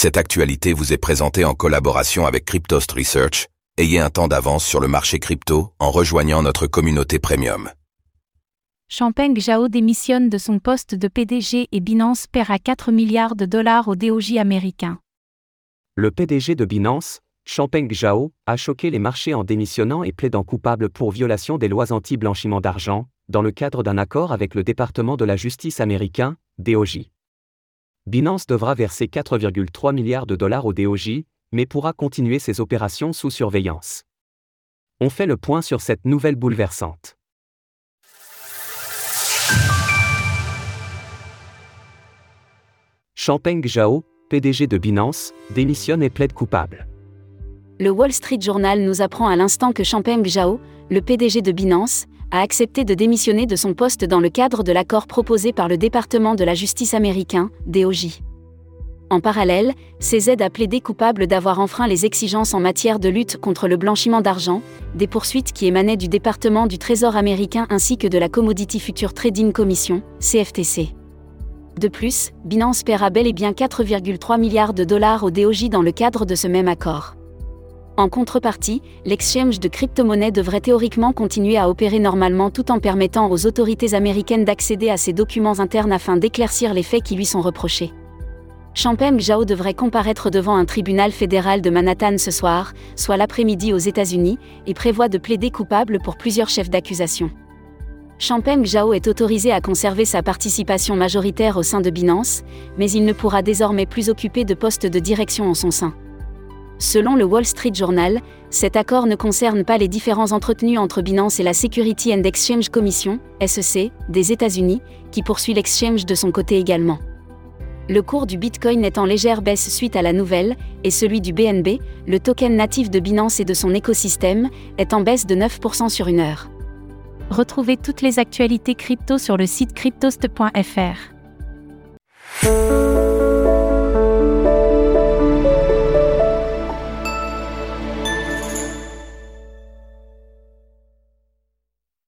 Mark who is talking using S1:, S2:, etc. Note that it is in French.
S1: Cette actualité vous est présentée en collaboration avec Cryptost Research. Ayez un temps d'avance sur le marché crypto en rejoignant notre communauté premium.
S2: Champeng Zhao démissionne de son poste de PDG et Binance perd à 4 milliards de dollars au DOJ américain.
S3: Le PDG de Binance, Champeng Zhao, a choqué les marchés en démissionnant et plaidant coupable pour violation des lois anti-blanchiment d'argent, dans le cadre d'un accord avec le département de la justice américain, DOJ. Binance devra verser 4,3 milliards de dollars au DOJ, mais pourra continuer ses opérations sous surveillance. On fait le point sur cette nouvelle bouleversante. Champeng Zhao, PDG de Binance, démissionne et plaide coupable.
S4: Le Wall Street Journal nous apprend à l'instant que Champeng Zhao, le PDG de Binance, a accepté de démissionner de son poste dans le cadre de l'accord proposé par le département de la justice américain, DOJ. En parallèle, CZ a plaidé coupable d'avoir enfreint les exigences en matière de lutte contre le blanchiment d'argent, des poursuites qui émanaient du département du Trésor américain ainsi que de la Commodity Future Trading Commission, CFTC. De plus, Binance paiera bel et bien 4,3 milliards de dollars au DOJ dans le cadre de ce même accord. En contrepartie, l'exchange de crypto-monnaies devrait théoriquement continuer à opérer normalement tout en permettant aux autorités américaines d'accéder à ses documents internes afin d'éclaircir les faits qui lui sont reprochés. Champem Zhao devrait comparaître devant un tribunal fédéral de Manhattan ce soir, soit l'après-midi aux États-Unis, et prévoit de plaider coupable pour plusieurs chefs d'accusation. Champem Zhao est autorisé à conserver sa participation majoritaire au sein de Binance, mais il ne pourra désormais plus occuper de poste de direction en son sein. Selon le Wall Street Journal, cet accord ne concerne pas les différends entretenus entre Binance et la Security and Exchange Commission, SEC, des États-Unis, qui poursuit l'exchange de son côté également. Le cours du Bitcoin est en légère baisse suite à la nouvelle, et celui du BNB, le token natif de Binance et de son écosystème, est en baisse de 9% sur une heure.
S2: Retrouvez toutes les actualités crypto sur le site cryptost.fr.